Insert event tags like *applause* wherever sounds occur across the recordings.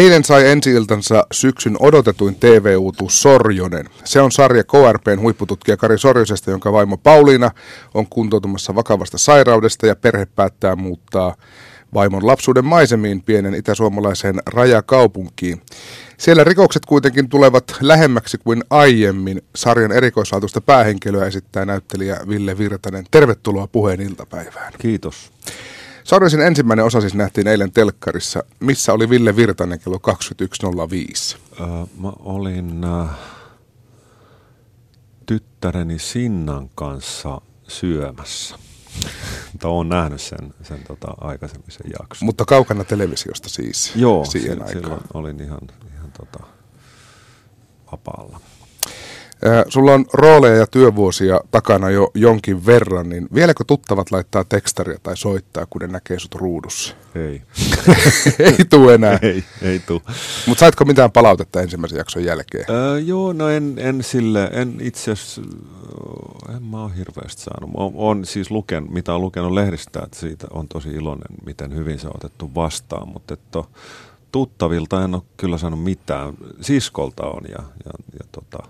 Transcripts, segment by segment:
Eilen sai ensi-iltansa syksyn odotetuin TV-uutuus Sorjonen. Se on sarja KRPn huippututkija Kari Sorjosesta, jonka vaimo Pauliina on kuntoutumassa vakavasta sairaudesta ja perhe päättää muuttaa vaimon lapsuuden maisemiin pienen itäsuomalaiseen rajakaupunkiin. Siellä rikokset kuitenkin tulevat lähemmäksi kuin aiemmin. Sarjan erikoislaatuista päähenkilöä esittää näyttelijä Ville Virtanen. Tervetuloa puheen iltapäivään. Kiitos. Sarjasin ensimmäinen osa siis nähtiin eilen telkkarissa. Missä oli Ville Virtanen kello 21.05? Öö, mä olin äh, tyttäreni Sinnan kanssa syömässä. *laughs* Mutta olen nähnyt sen, sen tota, aikaisemmin sen jakson. Mutta kaukana televisiosta siis Joo, siihen si- aikaan. silloin olin ihan, ihan tota, vapaalla. Äh, Sulla on rooleja ja työvuosia takana jo jonkin verran, niin vieläkö tuttavat laittaa tekstaria tai soittaa, kun ne näkee sut ruudussa? Ei, *laughs* Ei tuu enää. ei, ei tuu. Mutta saitko mitään palautetta ensimmäisen jakson jälkeen? Öö, joo, no en, en sille, en itse asiassa, öö, en mä ole hirveästi saanut. Mä oon, oon siis lukenut, mitä on lukenut lehdistä, että siitä on tosi iloinen, miten hyvin se on otettu vastaan, mutta että tuttavilta en ole kyllä saanut mitään. Siskolta on ja, ja, ja tota,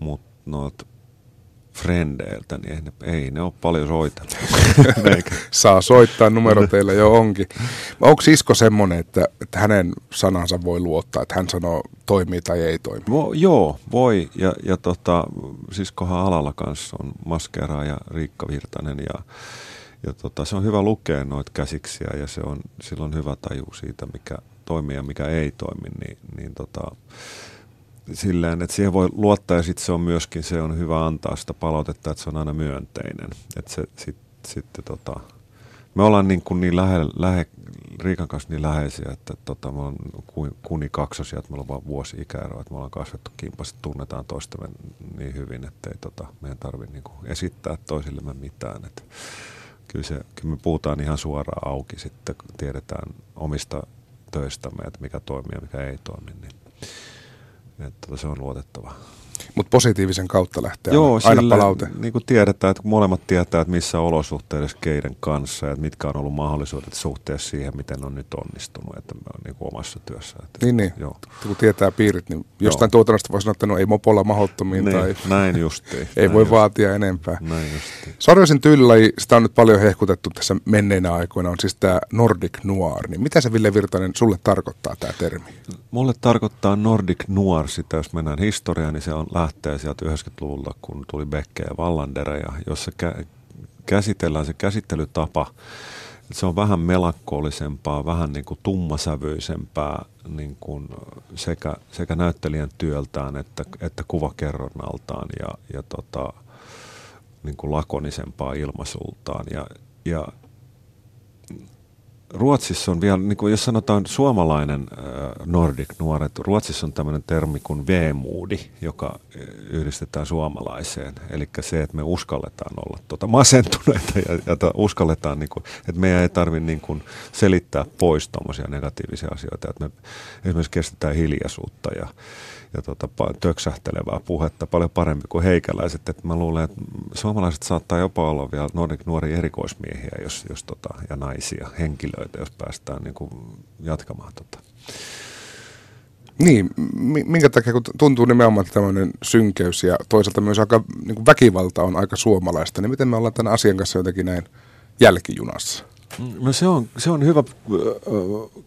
mutta noit frendeiltä, niin ei ne, ei ne ole paljon soitellut. *laughs* Saa soittaa, numero teillä jo onkin. Onko Isko semmoinen, että, että hänen sanansa voi luottaa, että hän sanoo toimii tai ei toimi? Vo, joo, voi. Ja, ja tota, siskohan alalla kanssa on Maskera ja Riikka Virtanen ja, ja tota, se on hyvä lukea noita käsiksiä ja se on, sillä on hyvä taju siitä, mikä toimii ja mikä ei toimi, niin, niin tota, silleen, että siihen voi luottaa ja sitten se on myöskin, se on hyvä antaa sitä palautetta, että se on aina myönteinen. Että se sitten sit, tota, me ollaan niin, kuin niin lähe, lähe, Riikan kanssa niin läheisiä, että tota, me ku- kuni kaksosia, että meillä on vaan vuosi ikäeroa, että me ollaan kasvettu kimpassa, tunnetaan toistamme niin hyvin, että ei tota, meidän tarvitse niin esittää toisillemme mitään. Että kyllä, se, kyllä me puhutaan ihan suoraan auki sitten, tiedetään omista töistämme, että mikä toimii ja mikä ei toimi, niin että se on luotettava. Mutta positiivisen kautta lähtee Joo, aina, aina sille, palaute. Niin kuin tiedetään, että molemmat tietää, että missä olosuhteissa keiden kanssa ja että mitkä on ollut mahdollisuudet suhteessa siihen, miten on nyt onnistunut että me on niin kuin omassa työssä. Että, Niin, niin. Joo. Kun tietää piirit, niin jostain tuotannosta voi sanoa, että no ei mopolla mahottomiin Niin, tai näin justiin. *laughs* ei näin voi just- vaatia enempää. Näin justiin. Sarjoisin tyylilaji, sitä on nyt paljon hehkutettu tässä menneinä aikoina, on siis tämä Nordic Noir. Niin mitä se Ville Virtanen sulle tarkoittaa tämä termi? Mulle tarkoittaa Nordic Noir sitä, jos mennään historiaan, niin se on lähtee sieltä 90-luvulla, kun tuli Becke ja Wallandereja, jossa kä- käsitellään se käsittelytapa, että se on vähän melankoolisempaa, vähän niin kuin tummasävyisempää niin kuin sekä, sekä näyttelijän työltään että, että kuvakerronnaltaan ja, ja tota, niin kuin lakonisempaa ilmaisultaan. Ja, ja Ruotsissa on vielä, niin kuin jos sanotaan suomalainen Nordic nuoret, Ruotsissa on tämmöinen termi kuin veemuudi, joka yhdistetään suomalaiseen. Eli se, että me uskalletaan olla tota masentuneita ja, ja to, uskalletaan, niin kuin, että meidän ei tarvitse niin kuin selittää pois tuommoisia negatiivisia asioita. Että me esimerkiksi kestetään hiljaisuutta ja, ja tota, töksähtelevää puhetta paljon paremmin kuin heikäläiset. Et mä luulen, että suomalaiset saattaa jopa olla vielä Nordic nuoria erikoismiehiä jos, jos tota, ja naisia, henkilöitä, jos päästään niin kuin jatkamaan tota. Niin, mi- minkä takia, kun tuntuu nimenomaan tämmöinen synkeys ja toisaalta myös aika niin väkivalta on aika suomalaista, niin miten me ollaan tämän asian kanssa jotenkin näin jälkijunassa? No se on, se on hyvä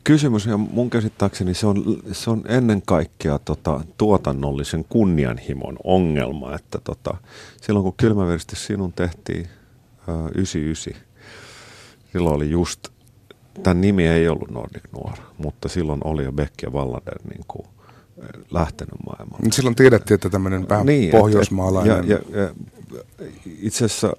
kysymys ja mun käsittääkseni se on, se on ennen kaikkea tota, tuotannollisen kunnianhimon ongelma, että tota, silloin kun kylmäverisesti sinun tehtiin ö, 99, silloin oli just, tämän nimi ei ollut Nordic Noir, mutta silloin oli jo Beck ja Wallander niin kuin, lähtenyt maailmaan. Niin Silloin tiedettiin, että tämmöinen vähän niin, et- pohjoismaalainen... Et, ja, ja, ja, itse asiassa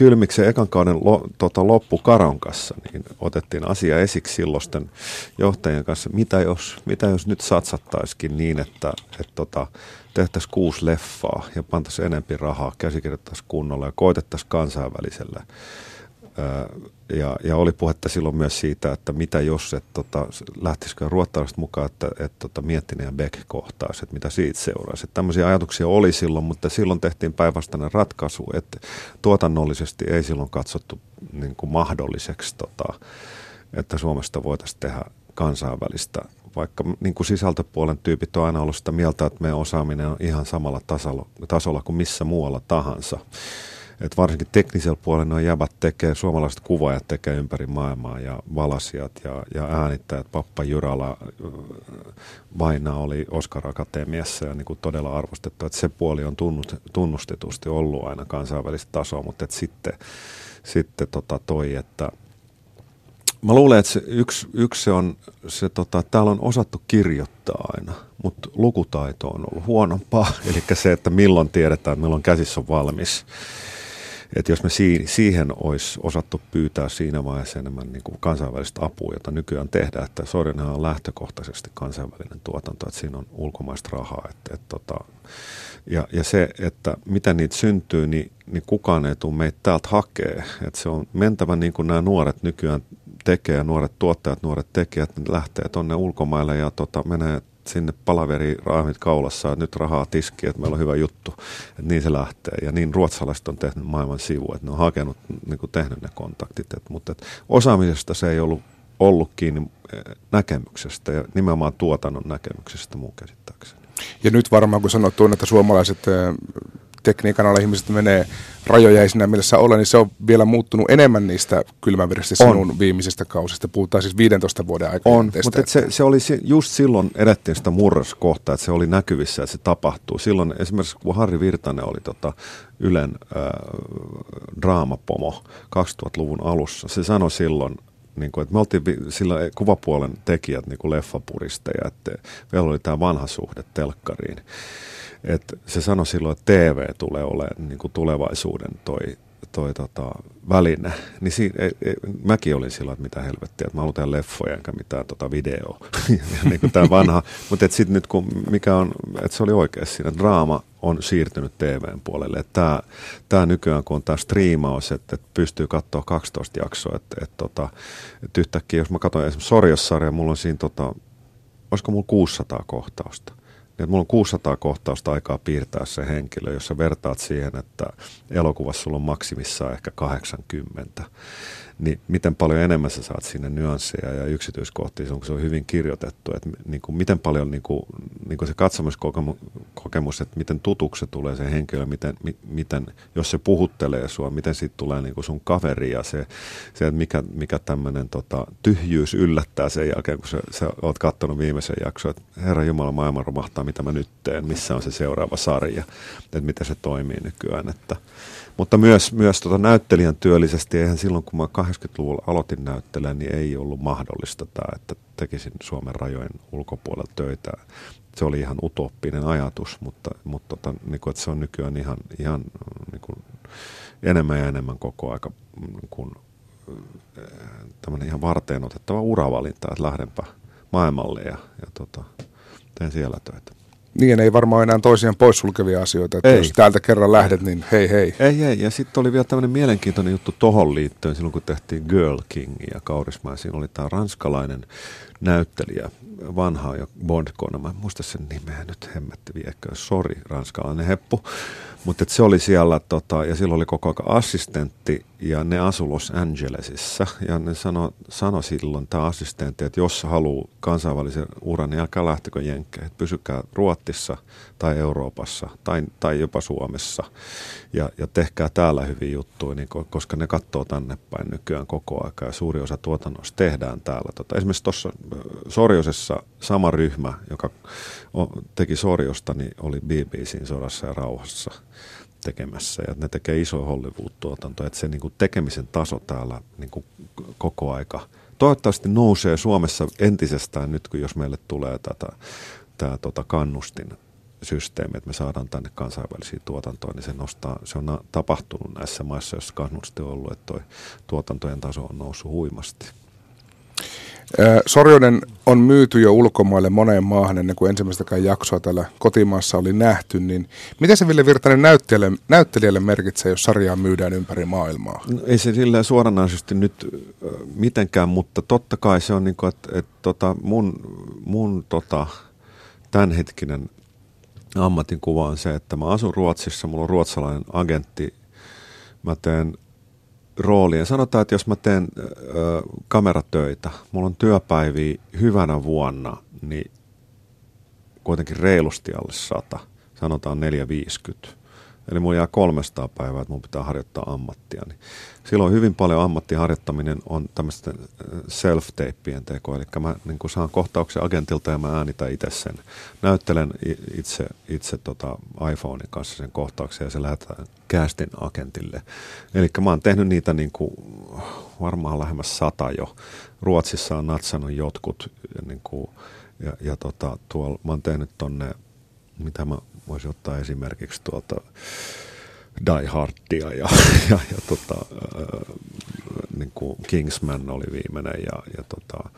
Kylmiksen ekan kauden lo, tota, loppu Karonkassa, niin otettiin asia esiksi silloisten johtajien kanssa. Mitä jos, mitä jos nyt satsattaisikin niin, että et, tota, tehtäisiin kuusi leffaa ja pantaisiin enempi rahaa, käsikirjoittaisiin kunnolla ja koitettaisiin kansainvälisellä ja, ja oli puhetta silloin myös siitä, että mitä jos, että tota, lähtisikö ruottalaiset mukaan, että, että tota, Miettinen ja Beck kohtaisi, että mitä siitä seuraisi. Että tämmöisiä ajatuksia oli silloin, mutta silloin tehtiin päinvastainen ratkaisu, että tuotannollisesti ei silloin katsottu niin kuin mahdolliseksi, tota, että Suomesta voitaisiin tehdä kansainvälistä vaikka niin kuin sisältöpuolen tyypit on aina ollut sitä mieltä, että meidän osaaminen on ihan samalla tasolla, tasolla kuin missä muualla tahansa. Et varsinkin teknisellä puolella noin jäbät tekee, suomalaiset kuvaajat tekee ympäri maailmaa ja valasijat ja, ja äänittäjät. Pappa Jyrala Vaina oli Oscar Akatemiassa ja niin kuin todella arvostettu. Et se puoli on tunnustetusti ollut aina kansainvälistä tasoa, mutta et sitten, sitten tota toi, että Mä luulen, että se yksi, yksi se on, se tota, täällä on osattu kirjoittaa aina, mutta lukutaito on ollut huonompaa. *laughs* Eli se, että milloin tiedetään, milloin käsissä on valmis että jos me siihen olisi osattu pyytää siinä vaiheessa enemmän niin kuin kansainvälistä apua, jota nykyään tehdään, että Sorjanhan on lähtökohtaisesti kansainvälinen tuotanto, että siinä on ulkomaista rahaa. Että, että, tota, ja, ja se, että miten niitä syntyy, niin, niin kukaan ei tule meitä täältä hakee. Että se on mentävä niin kuin nämä nuoret nykyään tekee, nuoret tuottajat, nuoret tekijät, ne lähtee tuonne ulkomaille ja tota, menee sinne palaveri raamit kaulassa, että nyt rahaa tiski, että meillä on hyvä juttu. Että niin se lähtee. Ja niin ruotsalaiset on tehnyt maailman sivu, että ne on hakenut, niin kuin tehnyt ne kontaktit. Et, mutta et osaamisesta se ei ollut, ollut kiinni eh, näkemyksestä ja nimenomaan tuotannon näkemyksestä mun käsittääkseni. Ja nyt varmaan kun sanottu että suomalaiset eh, tekniikan alla ihmiset menee rajoja ei siinä mielessä ole, niin se on vielä muuttunut enemmän niistä kylmäviristä sinun viimeisistä kausista. Puhutaan siis 15 vuoden aikaa. On, mutta se, se oli just silloin edettiin sitä murroskohtaa, että se oli näkyvissä, että se tapahtuu. Silloin esimerkiksi kun Harri Virtanen oli tota Ylen äh, draamapomo 2000-luvun alussa, se sanoi silloin, niin kuin, että me oltiin sillä kuvapuolen tekijät niin kuin leffapuristeja, että vielä oli tämä vanha suhde telkkariin. Että se sanoi silloin, että TV tulee olemaan niin kuin tulevaisuuden toi, toi tota, väline. *laughs* Niin si, e, e, mäkin olin silloin, että mitä helvettiä, että mä haluan tehdä leffoja enkä mitään tota videoa. *laughs* niin kuin tämä vanha. Mutta sitten nyt kun mikä on, että se oli oikeasti siinä, draama on siirtynyt TVn puolelle. Tämä, nykyään, kun on tämä striimaus, että, että pystyy katsoa 12 jaksoa, että, että, tota, että yhtäkkiä, jos mä katson esimerkiksi Sorjossarja, mulla on siinä, tota, olisiko mulla 600 kohtausta että mulla on 600 kohtausta aikaa piirtää se henkilö, jos sä vertaat siihen, että elokuvassa sulla on maksimissaan ehkä 80 niin miten paljon enemmän sä saat sinne nyansseja ja yksityiskohtia, kun se on hyvin kirjoitettu, että niin kuin, miten paljon niin kuin, niin kuin se katsomuskokemus, että miten tutuksi tulee se henkilö, miten, mi, miten, jos se puhuttelee sua, miten siitä tulee niin kuin sun kaveri ja se, se että mikä, mikä tämmöinen tota, tyhjyys yllättää sen jälkeen, kun sä, sä oot katsonut viimeisen jakson, että Herra Jumala, maailman romahtaa, mitä mä nyt teen, missä on se seuraava sarja, että miten se toimii nykyään, että mutta myös, myös tota näyttelijän työllisesti, eihän silloin kun mä 80-luvulla aloitin näyttelijän, niin ei ollut mahdollista tämä, että tekisin Suomen rajojen ulkopuolella töitä. Se oli ihan utooppinen ajatus, mutta, mutta tota, niin kuin, että se on nykyään ihan, ihan niin kuin, enemmän ja enemmän koko aika niin kuin, tämmöinen ihan varteen otettava uravalinta, että lähdenpä maailmalle ja, ja tota, teen siellä töitä. Niin, ei varmaan enää toisiaan poissulkevia asioita, että ei. jos täältä kerran lähdet, niin hei hei. Ei, ei. Ja sitten oli vielä tämmöinen mielenkiintoinen juttu tohon liittyen, silloin kun tehtiin Girl King ja Kaurismaa. Siinä oli tämä ranskalainen näyttelijä, vanha ja Bondkona, mä en muista sen nimeä nyt, hemmetti viekö, sori, ranskalainen heppu. Mutta se oli siellä, tota, ja silloin oli koko ajan assistentti, ja ne asu Los Angelesissa. Ja ne sanoi sano silloin, tämä assistentti, että jos haluaa kansainvälisen uran, niin älkää lähtekö jenkkeen, että pysykää Ruottissa tai Euroopassa tai, tai jopa Suomessa. Ja, ja tehkää täällä hyviä juttuja, niin, koska ne katsoo tänne päin nykyään koko aika, ja suuri osa tuotannosta tehdään täällä. Tota, esimerkiksi tuossa Sorjosessa sama ryhmä, joka teki Sorjosta, niin oli BBCin sodassa ja rauhassa tekemässä. Ja ne tekee iso Hollywood-tuotanto, että se niin kuin tekemisen taso täällä niin kuin koko aika toivottavasti nousee Suomessa entisestään nyt, kun jos meille tulee tätä, tämä tota kannustin systeemi, että me saadaan tänne kansainvälisiä tuotantoja, niin se, nostaa, se on tapahtunut näissä maissa, joissa kannusti on ollut, että tuotantojen taso on noussut huimasti. Sorjonen on myyty jo ulkomaille moneen maahan ennen kuin ensimmäistäkään jaksoa täällä kotimaassa oli nähty, niin mitä se Ville Virtanen näyttelijälle, näyttelijälle merkitsee, jos sarjaa myydään ympäri maailmaa? No, ei se silleen suoranaisesti nyt mitenkään, mutta totta kai se on niin kuin, että, että tota, mun, mun tota, tämänhetkinen ammatinkuva on se, että mä asun Ruotsissa, mulla on ruotsalainen agentti, mä teen roolien. Sanotaan, että jos mä teen ö, kameratöitä, mulla on työpäiviä hyvänä vuonna, niin kuitenkin reilusti alle 100, sanotaan 450 Eli mulla jää 300 päivää, että mun pitää harjoittaa ammattia. Niin silloin hyvin paljon ammattiharjoittaminen on tämmöisten äh, self-teippien teko. Eli mä niin saan kohtauksen agentilta ja mä äänitän itse sen. Näyttelen itse, itse tota iPhonein kanssa sen kohtauksen ja se lähetään castin agentille. Eli mä oon tehnyt niitä niin kuin varmaan lähemmäs sata jo. Ruotsissa on natsannut jotkut niin kuin, ja, ja tota, tuolla mä oon tehnyt tonne, mitä mä voisi ottaa esimerkiksi tuolta Die Hardia ja, ja, ja tota, äh, niin kuin Kingsman oli viimeinen ja, ja tota,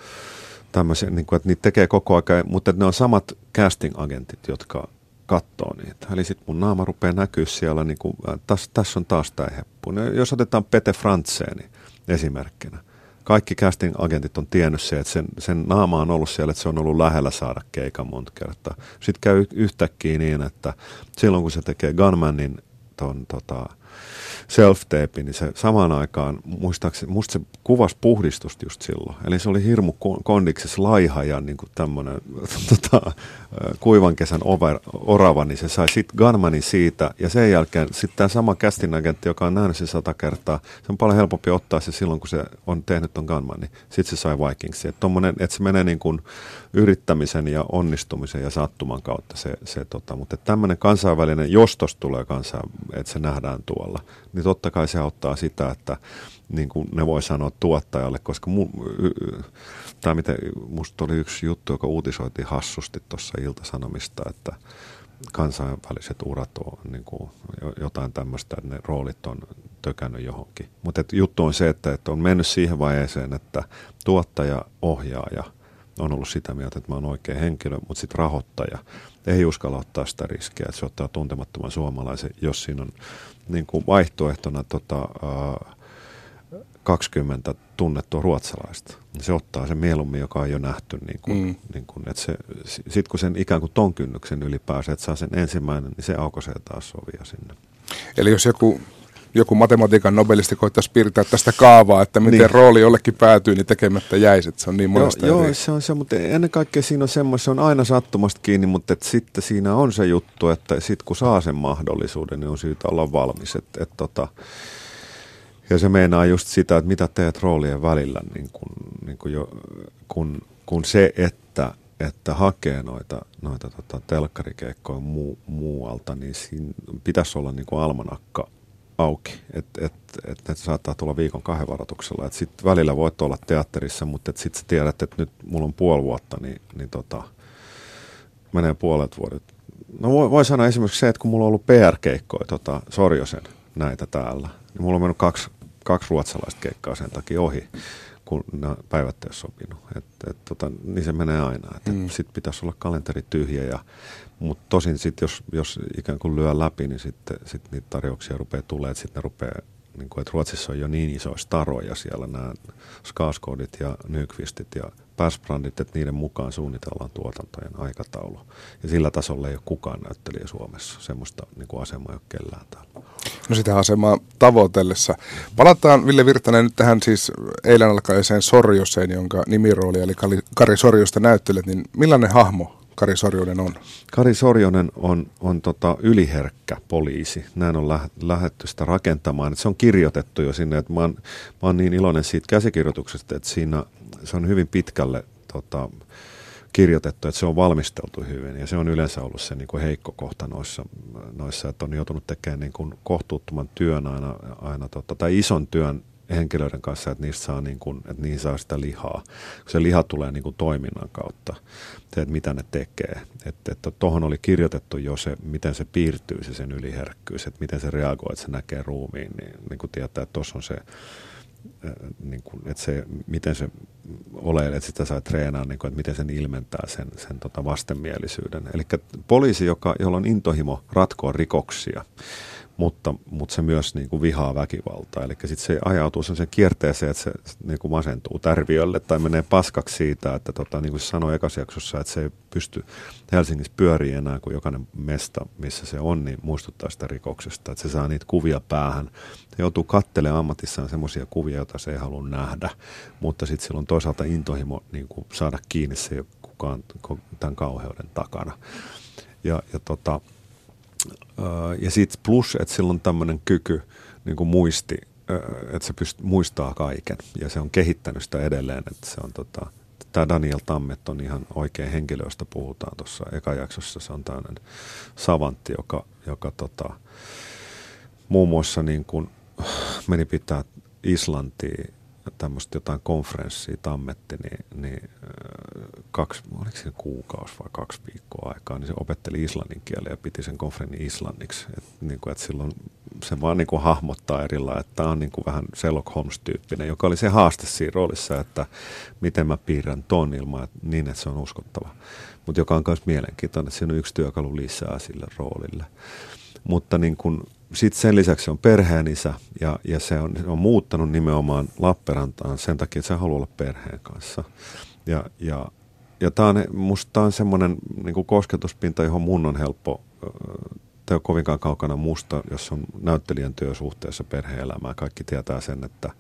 tämmöisiä, niin kuin, että niitä tekee koko ajan, mutta ne on samat casting-agentit, jotka katsoo niitä. Eli sitten mun naama rupeaa näkyä siellä, niin kuin, äh, tässä täs on taas tämä heppu. Jos otetaan Pete Frantseeni esimerkkinä, kaikki casting-agentit on tiennyt se, että sen, sen naama on ollut siellä, että se on ollut lähellä saada keikan monta kertaa. Sitten käy yhtäkkiä niin, että silloin kun se tekee Gunmanin ton, tota, self-tape, niin se samaan aikaan, muistaakseni, musta se kuvasi puhdistusta just silloin. Eli se oli hirmu kondiksessa laiha ja niin tämmöinen *laughs* tota, kuivan kesän over, orava, niin se sai sitten Gunmanin siitä. Ja sen jälkeen sitten tämä sama casting agentti, joka on nähnyt sen sata kertaa, se on paljon helpompi ottaa se silloin, kun se on tehnyt ton Gunmanin. Sitten se sai Vikingsin. Että että se menee niin kuin yrittämisen ja onnistumisen ja sattuman kautta se, se tota, mutta tämmöinen kansainvälinen, jos tulee kansain, että se nähdään tuolla, niin totta kai se auttaa sitä, että niin kuin ne voi sanoa tuottajalle, koska mu, tai miten, musta oli yksi juttu, joka uutisoitiin hassusti tuossa Ilta-Sanomista, että kansainväliset urat on niin kuin jotain tämmöistä, että ne roolit on tökännyt johonkin. Mutta juttu on se, että, että on mennyt siihen vaiheeseen, että tuottaja, ohjaaja on ollut sitä mieltä, että mä oon oikea henkilö, mutta sitten rahoittaja ei uskalla ottaa sitä riskiä, että se ottaa tuntemattoman suomalaisen, jos siinä on niin kuin vaihtoehtona tota, uh, 20 tunnettua ruotsalaista. Se ottaa sen mieluummin, joka on jo nähty. Niin kuin, mm. niin kuin, että se, sit kun sen ikään kuin ton kynnyksen yli pääsee, että saa sen ensimmäinen, niin se aukaisee taas sovia sinne. Eli jos joku, joku matematiikan nobelisti koittaisi piirtää tästä kaavaa, että miten niin. rooli jollekin päätyy, niin tekemättä jäisi, se on niin monesta Joo, joo se on se, mutta ennen kaikkea siinä on semmoista, se on aina sattumasta kiinni, mutta että sitten siinä on se juttu, että sitten kun saa sen mahdollisuuden, niin on syytä olla valmis. Että, että tota, ja se meinaa just sitä, että mitä teet roolien välillä, niin kun, niin kun, jo, kun, kun se, että, että hakee noita, noita tota, telkkarikeikkoja muu, muualta, niin siinä pitäisi olla niin kuin almanakka auki. Että et, et, et saattaa tulla viikon kahden varoituksella. Sitten välillä voit olla teatterissa, mutta sitten sä tiedät, että nyt mulla on puoli vuotta, niin, niin tota, menee puolet vuodet. No voi, voi sanoa esimerkiksi se, että kun mulla on ollut PR-keikkoja tota, Sorjosen näitä täällä, niin mulla on mennyt kaksi kaksi ruotsalaista keikkaa sen takia ohi, kun nämä päivät ei ole sopinut. Et, et, tota, niin se menee aina. Mm. Sitten pitäisi olla kalenteri tyhjä. Ja, mutta tosin sitten jos, jos ikään kuin lyö läpi, niin sitten sit niitä tarjouksia rupeaa tulemaan. Sitten ne rupeaa, niin kuin, että Ruotsissa on jo niin isoja staroja siellä nämä Skarsgårdit ja Nykvistit ja Persbrandit, että niiden mukaan suunnitellaan tuotantojen aikataulu. Ja sillä tasolla ei ole kukaan näyttelijä Suomessa. Semmoista niin kuin asemaa ei ole kellään täällä. No sitä asemaa tavoitellessa. Palataan Ville Virtanen nyt tähän siis eilen alkaiseen Sorjoseen, jonka nimirooli eli Kari Sorjosta näyttelet, niin millainen hahmo Kari Sorjonen on? Kari Sorjonen on, on tota yliherkkä poliisi. Näin on lä- lähetty sitä rakentamaan. Et se on kirjoitettu jo sinne. Että mä, oon, mä oon niin iloinen siitä käsikirjoituksesta, että siinä se on hyvin pitkälle tota, kirjoitettu, että se on valmisteltu hyvin. Ja se on yleensä ollut se niin kuin heikko kohta noissa, noissa, että on joutunut tekemään niin kuin kohtuuttoman työn aina, aina tota, tai ison työn henkilöiden kanssa, että niistä saa, niin kuin, että niihin saa sitä lihaa. Se liha tulee niin kuin toiminnan kautta, se, että mitä ne tekee. Että, että tuohon oli kirjoitettu jo se, miten se piirtyy se sen yliherkkyys, että miten se reagoi, että se näkee ruumiin, niin, niin kuin tietää, että tuossa on se niin kuin, että se, miten se olelee, että sitä saa treenaa, niin kuin, että miten sen ilmentää sen, sen tota vastenmielisyyden. Eli poliisi, joka, jolla on intohimo ratkoa rikoksia, mutta, mutta se myös niin kuin vihaa väkivaltaa. Eli sitten se ajautuu sen kierteeseen, että se niin kuin masentuu tärviölle tai menee paskaksi siitä, että tota, niin kuin sanoi ekasjaksossa, että se ei pysty Helsingissä pyöriä enää, kun jokainen mesta, missä se on, niin muistuttaa sitä rikoksesta. Että se saa niitä kuvia päähän. Se joutuu kattelemaan ammatissaan semmoisia kuvia, joita se ei halua nähdä, mutta sitten sillä on toisaalta intohimo niin kuin saada kiinni se kukaan tämän kauheuden takana. Ja, ja tota, ja sitten plus, että sillä on tämmöinen kyky niin kuin muisti, että se pyst- muistaa kaiken ja se on kehittänyt sitä edelleen, että se on tota, tämä Daniel Tammet on ihan oikein henkilö, josta puhutaan tuossa ekajaksossa. Se on tämmöinen savantti, joka, joka tota, muun muassa niin kuin meni pitää Islantiin tämmöistä jotain konferenssia tammetti, niin, niin kaksi, oliko se kuukausi vai kaksi viikkoa aikaa, niin se opetteli islannin kielen ja piti sen konferenssin islanniksi. Et, niin kuin, että silloin se vaan niin kuin hahmottaa erillä, että tämä on niin kuin vähän Sherlock Holmes-tyyppinen, joka oli se haaste siinä roolissa, että miten mä piirrän ton ilman että niin, että se on uskottava. Mutta joka on myös mielenkiintoinen, että siinä on yksi työkalu lisää sille roolille. Mutta niin kuin, sitten sen lisäksi se on perheen isä ja, ja se, on, se on muuttanut nimenomaan Lappeenrantaan sen takia, että se haluaa olla perheen kanssa. Ja, ja, ja tämä on, musta on semmoinen niin kosketuspinta, johon mun on helppo, tämä on kovinkaan kaukana musta, jos on näyttelijän työsuhteessa perhe-elämää. Kaikki tietää sen, että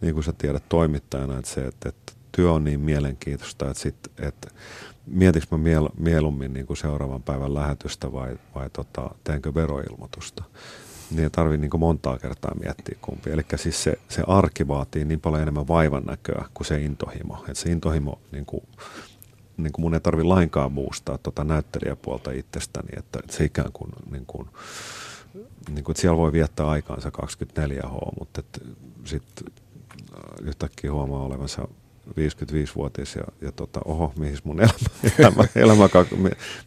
niin kuin sä tiedät toimittajana, että se, että, että työ on niin mielenkiintoista, että, sit, että mietinkö mä miel, mieluummin niin kuin seuraavan päivän lähetystä vai, vai tota, teenkö veroilmoitusta niin ei tarvitse niin montaa kertaa miettiä kumpi. Eli siis se, se arki vaatii niin paljon enemmän vaivan näköä kuin se intohimo. Et se intohimo, niin kuin, niin kuin mun ei tarvitse lainkaan muustaa tuota näyttelijäpuolta itsestäni, että, että se ikään kuin, niin kuin, niin kuin, että siellä voi viettää aikaansa 24H, mutta sitten yhtäkkiä huomaa olevansa 55-vuotias ja, ja tota, oho, mihin mun elämä, *laughs* elämä, elämä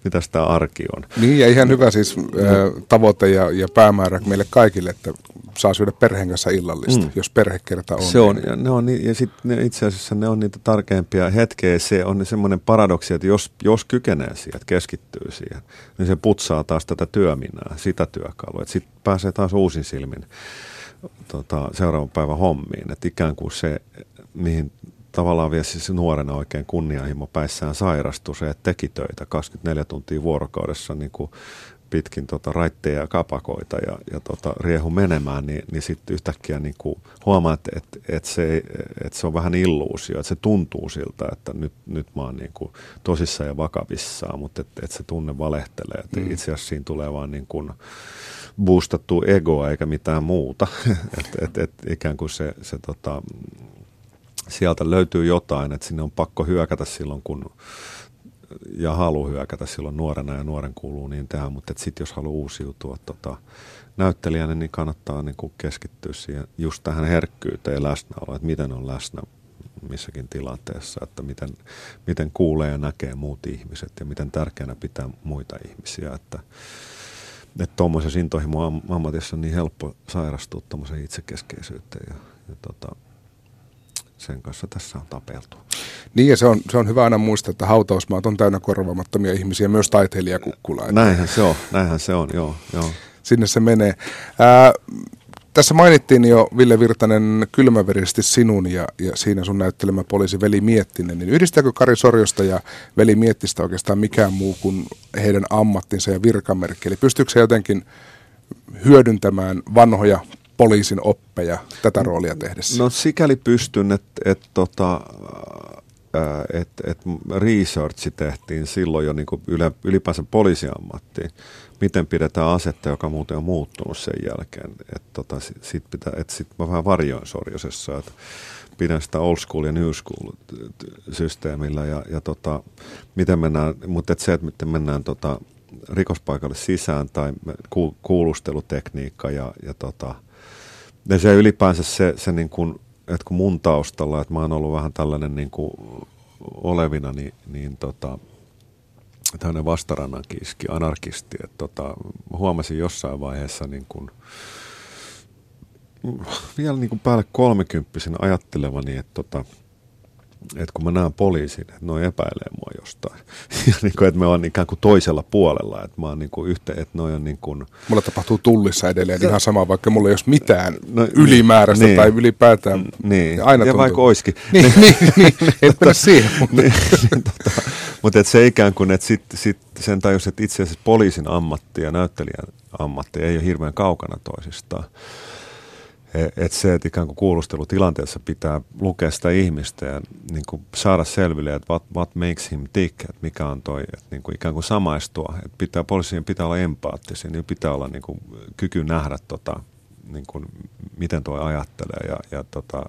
mitä tämä arki on. Niin ja ihan hyvä siis äh, tavoite ja, ja päämäärä meille kaikille, että saa syödä perheen kanssa illallista, mm. jos perhekerta on. Se on, ja, ne on ja sit ne, itse asiassa ne on niitä tarkempia hetkeä. Se on semmoinen paradoksi, että jos, jos kykenee siihen, että keskittyy siihen, niin se putsaa taas tätä työminää, sitä työkalua. Sitten pääsee taas uusin silmin tota, seuraavan päivän hommiin. Että ikään kuin se, mihin tavallaan vielä siis nuorena oikein kunnianhimo päissään sairastui se, että teki töitä 24 tuntia vuorokaudessa niin kuin pitkin tota raitteja ja kapakoita ja, ja tota riehu menemään, niin, niin sitten yhtäkkiä niin kuin huomaa, että et, et se, et se on vähän illuusio, että se tuntuu siltä, että nyt, nyt mä oon niin kuin tosissaan ja vakavissaan, mutta että et se tunne valehtelee. Että mm. Itse asiassa siinä tulee vaan niin kuin boostattu egoa eikä mitään muuta. *laughs* että et, et ikään kuin se, se tota, sieltä löytyy jotain, että sinne on pakko hyökätä silloin, kun ja halu hyökätä silloin nuorena ja nuoren kuuluu niin tehdä, mutta sitten jos haluaa uusiutua tota, näyttelijänä, niin kannattaa niin kuin keskittyä siihen, just tähän herkkyyteen ja läsnäoloon, että miten on läsnä missäkin tilanteessa, että miten, miten kuulee ja näkee muut ihmiset ja miten tärkeänä pitää muita ihmisiä, että että tuommoisessa intohimo ammatissa on niin helppo sairastua tuommoiseen itsekeskeisyyteen ja, ja tota, sen kanssa tässä on tapeltu. Niin ja se on, se on hyvä aina muistaa, että hautausmaat on täynnä korvaamattomia ihmisiä, myös taiteilijakukkula. Näinhän se on, näinhän se on, joo. joo. Sinne se menee. Ää, tässä mainittiin jo Ville Virtanen kylmäverisesti sinun ja, ja siinä sun näyttelemä poliisi Veli Miettinen. Niin yhdistääkö Kari Sorjosta ja Veli Miettistä oikeastaan mikään muu kuin heidän ammattinsa ja virkamerkki? Eli pystyykö se jotenkin hyödyntämään vanhoja poliisin oppeja tätä roolia tehdessä? No sikäli pystyn, että et, tota, et, et researchi tehtiin silloin jo niin yle, ylipäänsä poliisiammattiin. Miten pidetään asetta, joka muuten on muuttunut sen jälkeen. Että tota, sit, pitää, et sit mä vähän varjoin Sorjosessa, että pidän sitä old school ja new school systeemillä ja, ja tota, miten mennään, mutta et se, että miten mennään tota, rikospaikalle sisään tai kuulustelutekniikka ja, ja tota, ja se ylipäänsä se, se niin kuin, että kun mun taustalla, että mä oon ollut vähän tällainen niin kuin olevina, niin, niin tota, tämmöinen vastarannan kiski, anarkisti, että tota, huomasin jossain vaiheessa niin kuin, vielä niin kuin päälle kolmekymppisenä ajattelevani, että tota, että kun mä näen poliisin, että ne epäilee mua jostain. *laughs* ja niin kuin, että me on ikään kuin toisella puolella, että mä oon niin kuin yhteen, että noi on niin kuin... Mulla tapahtuu tullissa edelleen se... ihan sama, vaikka mulla ei olisi mitään no, ylimääräistä niin, tai ylipäätään. Niin, aina ja vaikka oiskin. *laughs* niin, niin, niin, et mennä siihen. *laughs* Mutta, niin, niin, tota, mutta et se ikään kuin, että sit, sit sen tajus, että itse asiassa poliisin ammatti ja näyttelijän ammatti ei ole hirveän kaukana toisistaan. Että se, että ikään kuin kuulustelutilanteessa pitää lukea sitä ihmistä ja niin kuin saada selville, että what, what makes him tick, että mikä on toi, että niin kuin ikään kuin samaistua. Että pitää, poliisien pitää olla empaattisia, niin pitää olla niin kuin kyky nähdä, tota, niin kuin, miten tuo ajattelee ja, ja tota,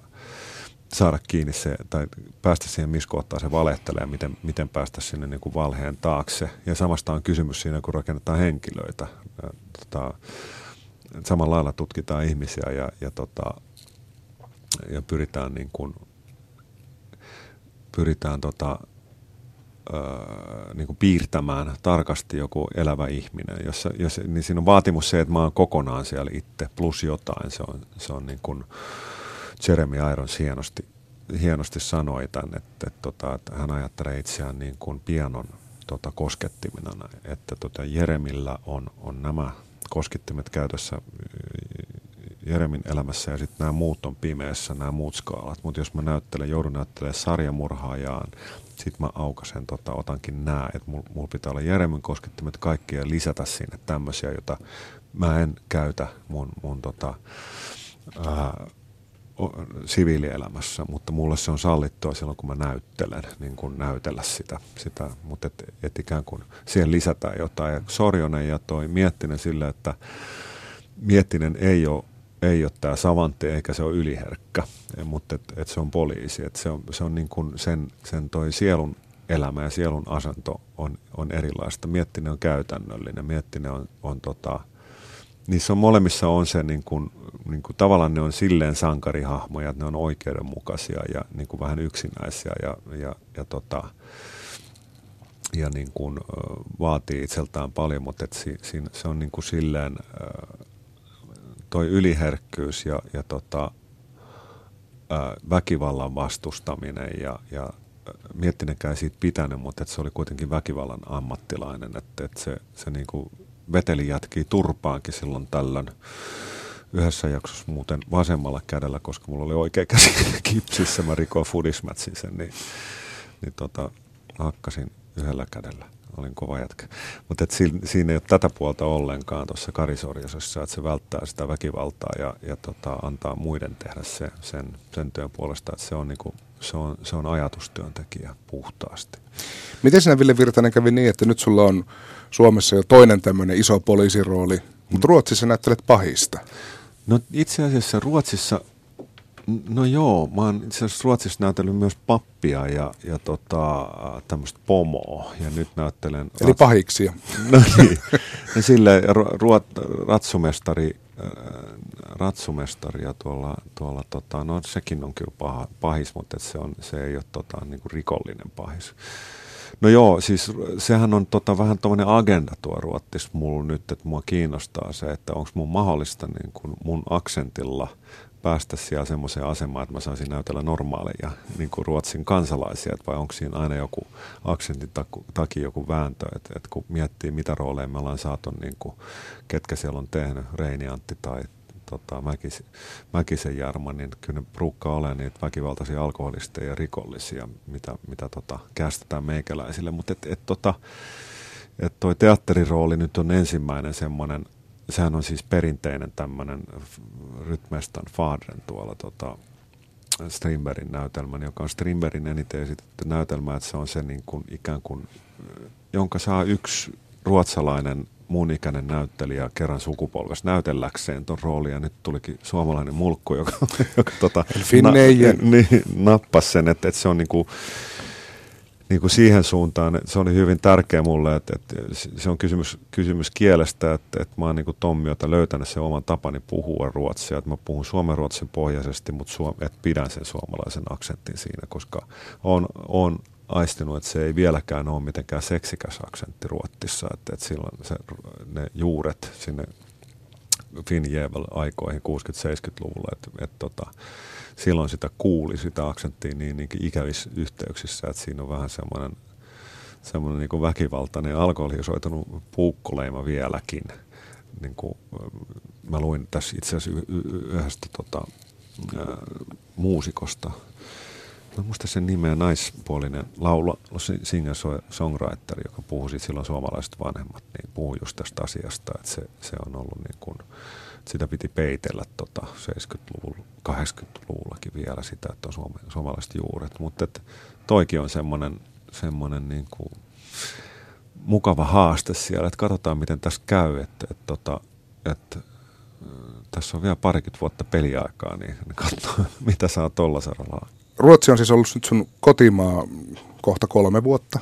saada kiinni se, tai päästä siihen, missä kohtaa se valehtelee miten, miten päästä sinne niin kuin valheen taakse. Ja samasta on kysymys siinä, kun rakennetaan henkilöitä. Tota, samalla lailla tutkitaan ihmisiä ja, ja, tota, ja pyritään niin kuin, pyritään tota, niin kuin piirtämään tarkasti joku elävä ihminen. Jos, jos, niin siinä on vaatimus se, että mä oon kokonaan siellä itse plus jotain. Se on, se on niin kuin Jeremy Irons hienosti, hienosti sanoi tämän, että, että, tota, että hän ajattelee itseään niin kuin pianon tota, koskettimina, että tota, Jeremillä on, on nämä koskittimet käytössä Jeremin elämässä ja sitten nämä muut on pimeässä, nämä muut skaalat. Mutta jos mä näyttelen, joudun näyttelemään sarjamurhaajaan, sitten mä aukasen, tota, otankin nämä, että mulla mul pitää olla Jeremin koskittimet kaikki ja lisätä sinne tämmöisiä, joita mä en käytä mun, mun tota, ää, siviilielämässä, mutta mulle se on sallittua silloin, kun mä näyttelen, niin kuin näytellä sitä, sitä mutta et, et ikään kuin siihen lisätään jotain. Ja Sorjonen ja toi Miettinen sille, että Miettinen ei ole ei ole tämä savantti eikä se ole yliherkkä, mutta et, et se on poliisi. Et se on, se on niin kuin sen, sen toi sielun elämä ja sielun asento on, on erilaista. Miettinen on käytännöllinen, Miettinen on, on tota, niissä on molemmissa on se niin kuin, niin kuin, tavallaan ne on silleen sankarihahmoja, että ne on oikeudenmukaisia ja niin kuin vähän yksinäisiä ja, ja, ja, tota, ja niin kuin, vaatii itseltään paljon, mutta et si, si, se on niin kuin silleen toi yliherkkyys ja, ja tota, väkivallan vastustaminen ja, ja miettinenkään ei siitä pitänyt, mutta että se oli kuitenkin väkivallan ammattilainen, että, että se, se niin kuin veteli jatkii turpaankin silloin tällöin. Yhdessä jaksossa muuten vasemmalla kädellä, koska mulla oli oikea käsi *laughs* kipsissä, mä rikoin fudismätsin sen, niin, niin tota, hakkasin yhdellä kädellä. Olin kova jätkä. Mutta siinä, siinä ei ole tätä puolta ollenkaan tuossa karisorjasessa, että se välttää sitä väkivaltaa ja, ja tota, antaa muiden tehdä se, sen, sen työn puolesta. Että se on, niinku, se, on, se on ajatustyöntekijä puhtaasti. Miten sinä Ville Virtanen kävi niin, että nyt sulla on Suomessa jo toinen tämmöinen iso poliisirooli, mutta Ruotsissa näyttelet pahista. No itse asiassa Ruotsissa, no joo, mä oon itse asiassa Ruotsissa näytellyt myös pappia ja, ja tota, tämmöistä pomoa ja nyt näyttelen... Eli rats... pahiksia. *laughs* No niin, ja sille ruot, ratsumestari, äh, ratsumestaria tuolla, tuolla tota, no sekin on kyllä paha, pahis, mutta se, on, se ei ole tota, niin kuin rikollinen pahis. No joo, siis sehän on tota, vähän tuommoinen agenda tuo ruottis mulla nyt, että mua kiinnostaa se, että onko mun mahdollista niin kun mun aksentilla päästä siellä semmoiseen asemaan, että mä saisin näytellä normaaleja niin kuin Ruotsin kansalaisia, että vai onko siinä aina joku aksentin takia joku vääntö, että, että kun miettii mitä rooleja me ollaan saatu, niin kuin, ketkä siellä on tehnyt, Reini Antti tai tota, Mäkis, Mäkisen Jarma, niin kyllä ne ruukkaa olla niitä väkivaltaisia alkoholisteja ja rikollisia, mitä, mitä tota, kästetään meikäläisille. Mutta et, et, tota, et toi teatterirooli nyt on ensimmäinen semmoinen, sehän on siis perinteinen tämmöinen Rytmestan Fadren tuolla tota, Strindbergin näytelmän, joka on Strindbergin eniten esitetty näytelmä, että se on se niin kuin, ikään kuin, jonka saa yksi ruotsalainen mun ikäinen näyttelijä kerran sukupolvessa näytelläkseen ton roolin ja nyt tulikin suomalainen mulkku, joka, joka tota, na, niin, nappasi sen, että, että se on niinku, niinku siihen suuntaan, että se oli hyvin tärkeä mulle, että, että se on kysymys, kysymys kielestä, että, että mä oon niinku Tommiota löytänyt sen oman tapani puhua ruotsia, että mä puhun suomen-ruotsin pohjaisesti, mutta suom- että pidän sen suomalaisen aksentin siinä, koska on, on aistinut, että se ei vieläkään ole mitenkään seksikäs aksentti ruottissa, että, että silloin se, ne juuret sinne Finjevel-aikoihin 60-70-luvulla, että et, tota, silloin sitä kuuli, sitä aksenttia niin, niin ikävissä yhteyksissä, että siinä on vähän semmoinen semmoinen niin väkivaltainen alkoholisoitunut puukkoleima vieläkin. Niin kuin, mä luin tässä itse asiassa yhdestä tota, ää, muusikosta, Mä muista sen nimeä naispuolinen laulu, singer-songwriter, joka puhui siitä silloin suomalaiset vanhemmat, niin puhui just tästä asiasta, että se, se on ollut niin kuin, sitä piti peitellä tota 70-luvulla, 80-luvullakin vielä sitä, että on suome, suomalaiset juuret, mutta toikin on semmoinen, semmoinen niin kuin mukava haaste siellä, että katsotaan miten tässä käy, että, että, että, että tässä on vielä parikymmentä vuotta peliaikaa, niin katsotaan *laughs* mitä saa tuolla saralla Ruotsi on siis ollut nyt sun kotimaa kohta kolme vuotta.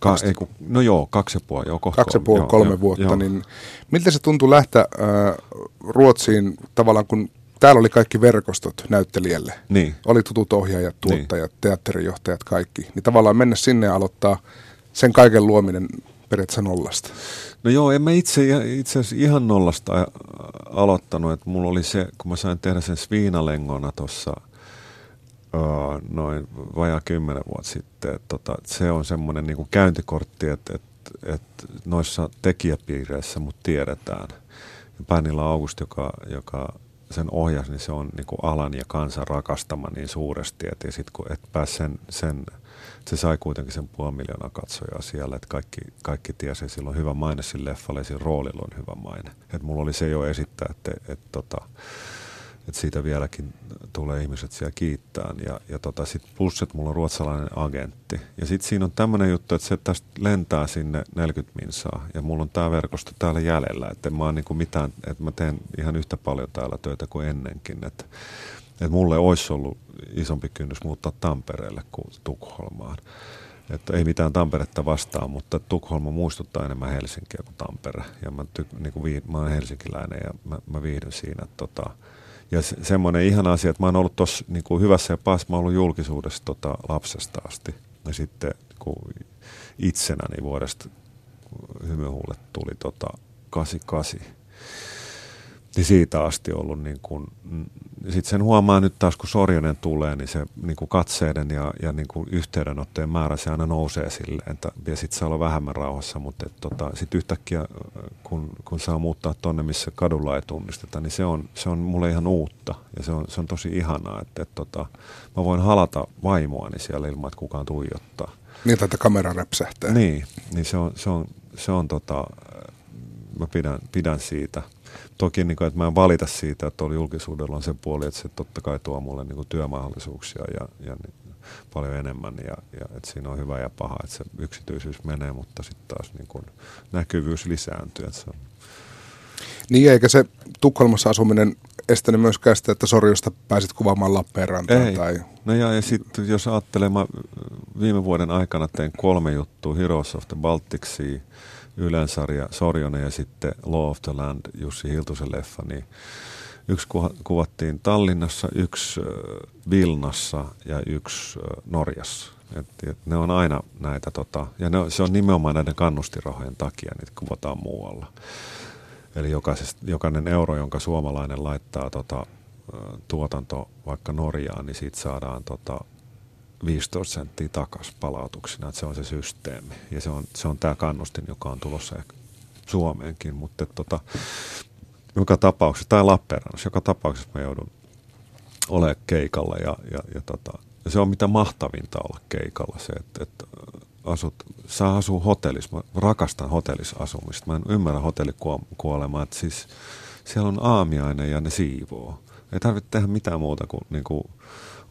Ka- ei, kun, no joo, kaksi ja puoli, joo, kohta Kaksi ja puoli, kolme joo, vuotta, joo. niin miltä se tuntui lähteä äh, Ruotsiin tavallaan, kun täällä oli kaikki verkostot näyttelijälle. Niin. Oli tutut ohjaajat, niin. tuottajat, niin. teatterijohtajat, kaikki. Niin tavallaan mennä sinne ja aloittaa sen kaiken luominen periaatteessa nollasta. No joo, en mä itse, itse asiassa ihan nollasta aloittanut, että mulla oli se, kun mä sain tehdä sen Sviinalengona tuossa – noin vajaa kymmenen vuotta sitten. Et, tota, se on semmoinen niinku käyntikortti, että et, et noissa tekijäpiireissä mut tiedetään. Päänillä August, joka, joka sen ohjasi, niin se on niinku alan ja kansan rakastama niin suuresti, että sitten kun et pääs sen, sen se sai kuitenkin sen puoli miljoonaa katsojaa siellä, että kaikki, kaikki tiesi, että sillä on hyvä maine sillä leffalle, sillä roolilla on hyvä maine. Et mulla oli se jo esittää, että, että tota, että siitä vieläkin tulee ihmiset siellä kiittää. Ja, ja tota, sitten plus, että mulla on ruotsalainen agentti. Ja sitten siinä on tämmöinen juttu, että se tästä lentää sinne 40 minsaa. Ja mulla on tämä verkosto täällä jäljellä. Että mä niinku mitään, että mä teen ihan yhtä paljon täällä töitä kuin ennenkin. Että että mulle olisi ollut isompi kynnys muuttaa Tampereelle kuin Tukholmaan. Että ei mitään Tamperetta vastaan, mutta Tukholma muistuttaa enemmän Helsinkiä kuin Tampere. Ja mä, ty, niin kuin vii, mä olen helsinkiläinen ja mä, mä viihdyn siinä. Tota, ja se, semmoinen ihan asia, että mä oon ollut tuossa niin kuin hyvässä ja pahassa, mä oon ollut julkisuudessa tota, lapsesta asti. Ja sitten kun itsenäni vuodesta hymyhuulet tuli tota, 88, niin siitä asti ollut niin kuin, sitten sen huomaa nyt taas, kun Sorjonen tulee, niin se niin kuin katseiden ja, ja niin kuin yhteydenottojen määrä se aina nousee silleen, että, ja sitten saa olla vähemmän rauhassa, mutta tota, sitten yhtäkkiä, kun, kun saa muuttaa tonne, missä kadulla ei tunnisteta, niin se on, se on mulle ihan uutta ja se on, se on tosi ihanaa, että, että tota, mä voin halata vaimoani siellä ilman, että kukaan tuijottaa. Niin, että kamera räpsähtää. Niin, niin se on, se on, se on tota, mä pidän, pidän siitä – toki, niin kuin, että mä en valita siitä, että oli julkisuudella on se puoli, että se totta kai tuo mulle niin kuin työmahdollisuuksia ja, ja niin, paljon enemmän ja, ja että siinä on hyvä ja paha, että se yksityisyys menee, mutta sitten taas niin kuin näkyvyys lisääntyy. Että se on. Niin eikä se Tukholmassa asuminen estänyt myöskään sitä, että Sorjosta pääsit kuvaamaan Lappeenrantaan? Ei. Tai... No ja, ja sitten jos ajattelee, mä viime vuoden aikana tein kolme juttua, Heroes of the Baltic Sea, Ylensarja Sorjonen ja sitten Law of the Land, Jussi Hiltusen leffa, niin yksi kuvattiin Tallinnassa, yksi Vilnassa ja yksi Norjassa. Et, et ne on aina näitä, tota, ja ne, se on nimenomaan näiden kannustirahojen takia, niitä kuvataan muualla. Eli jokainen euro, jonka suomalainen laittaa tota, tuotanto vaikka Norjaan, niin siitä saadaan tota, 15 senttiä takaisin palautuksena, että se on se systeemi. Ja se on, se on tämä kannustin, joka on tulossa ehkä Suomeenkin, mutta tota, joka tapauksessa, tai Lappeenrannassa, joka tapauksessa mä joudun olemaan keikalla ja, ja, ja, tota, ja se on mitä mahtavinta olla keikalla se, että, että asut, saa asua hotellissa, mä rakastan hotellissa asumista, mä en ymmärrä hotellikuolemaa, että siis siellä on aamiainen ja ne siivoo. Ei tarvitse tehdä mitään muuta kuin, niin kuin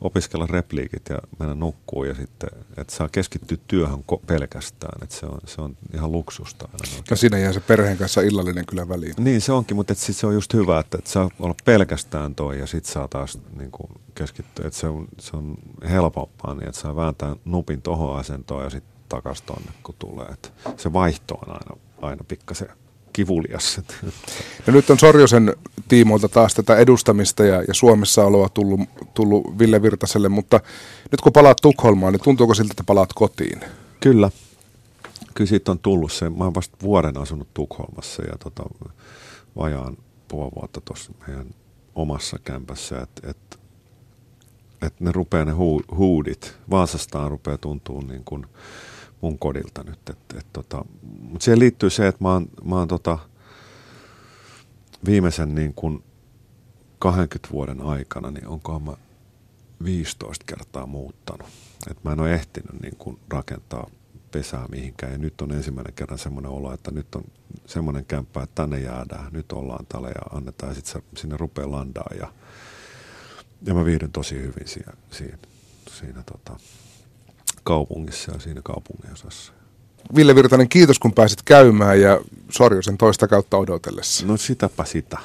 opiskella repliikit ja mennä nukkuun ja sitten, että saa keskittyä työhön pelkästään, että se on, se on ihan luksusta. Aina ja siinä jää se perheen kanssa illallinen kyllä väliin. Niin se onkin, mutta sit se on just hyvä, että, että saa olla pelkästään toi ja sitten saa taas niin kuin keskittyä, että se on, se on helpompaa niin, että saa vääntää nupin tohon asentoon ja sitten takaisin tonne, kun tulee. Että se vaihto on aina, aina pikkasen kivulias. *laughs* No nyt on Sorjosen tiimoilta taas tätä edustamista ja, ja Suomessa oloa tullut, tullut Ville Virtaselle, mutta nyt kun palaat Tukholmaan, niin tuntuuko siltä, että palaat kotiin? Kyllä. Kyllä siitä on tullut se. Mä oon vasta vuoden asunut Tukholmassa ja tota, vajaan, loppuva vuotta tuossa meidän omassa kämpässä, että et, et ne rupeaa ne hu, huudit, Vaasastaan rupeaa tuntuu niin kuin mun kodilta nyt. Et, et tota, Mutta siihen liittyy se, että mä oon, mä oon tota, viimeisen niin kuin 20 vuoden aikana, niin onkohan mä 15 kertaa muuttanut. Et mä en ole ehtinyt niin kuin rakentaa pesää mihinkään. Ja nyt on ensimmäinen kerran semmoinen olo, että nyt on semmoinen kämppä, että tänne jäädään. Nyt ollaan täällä ja annetaan ja sitten sinne rupeaa landaa. Ja, ja mä viihdyn tosi hyvin siinä, siinä, siinä tota, kaupungissa ja siinä kaupungin osassa. Ville Virtanen, kiitos kun pääsit käymään ja Sorjosen toista kautta odotellessa. No sitäpä sitä.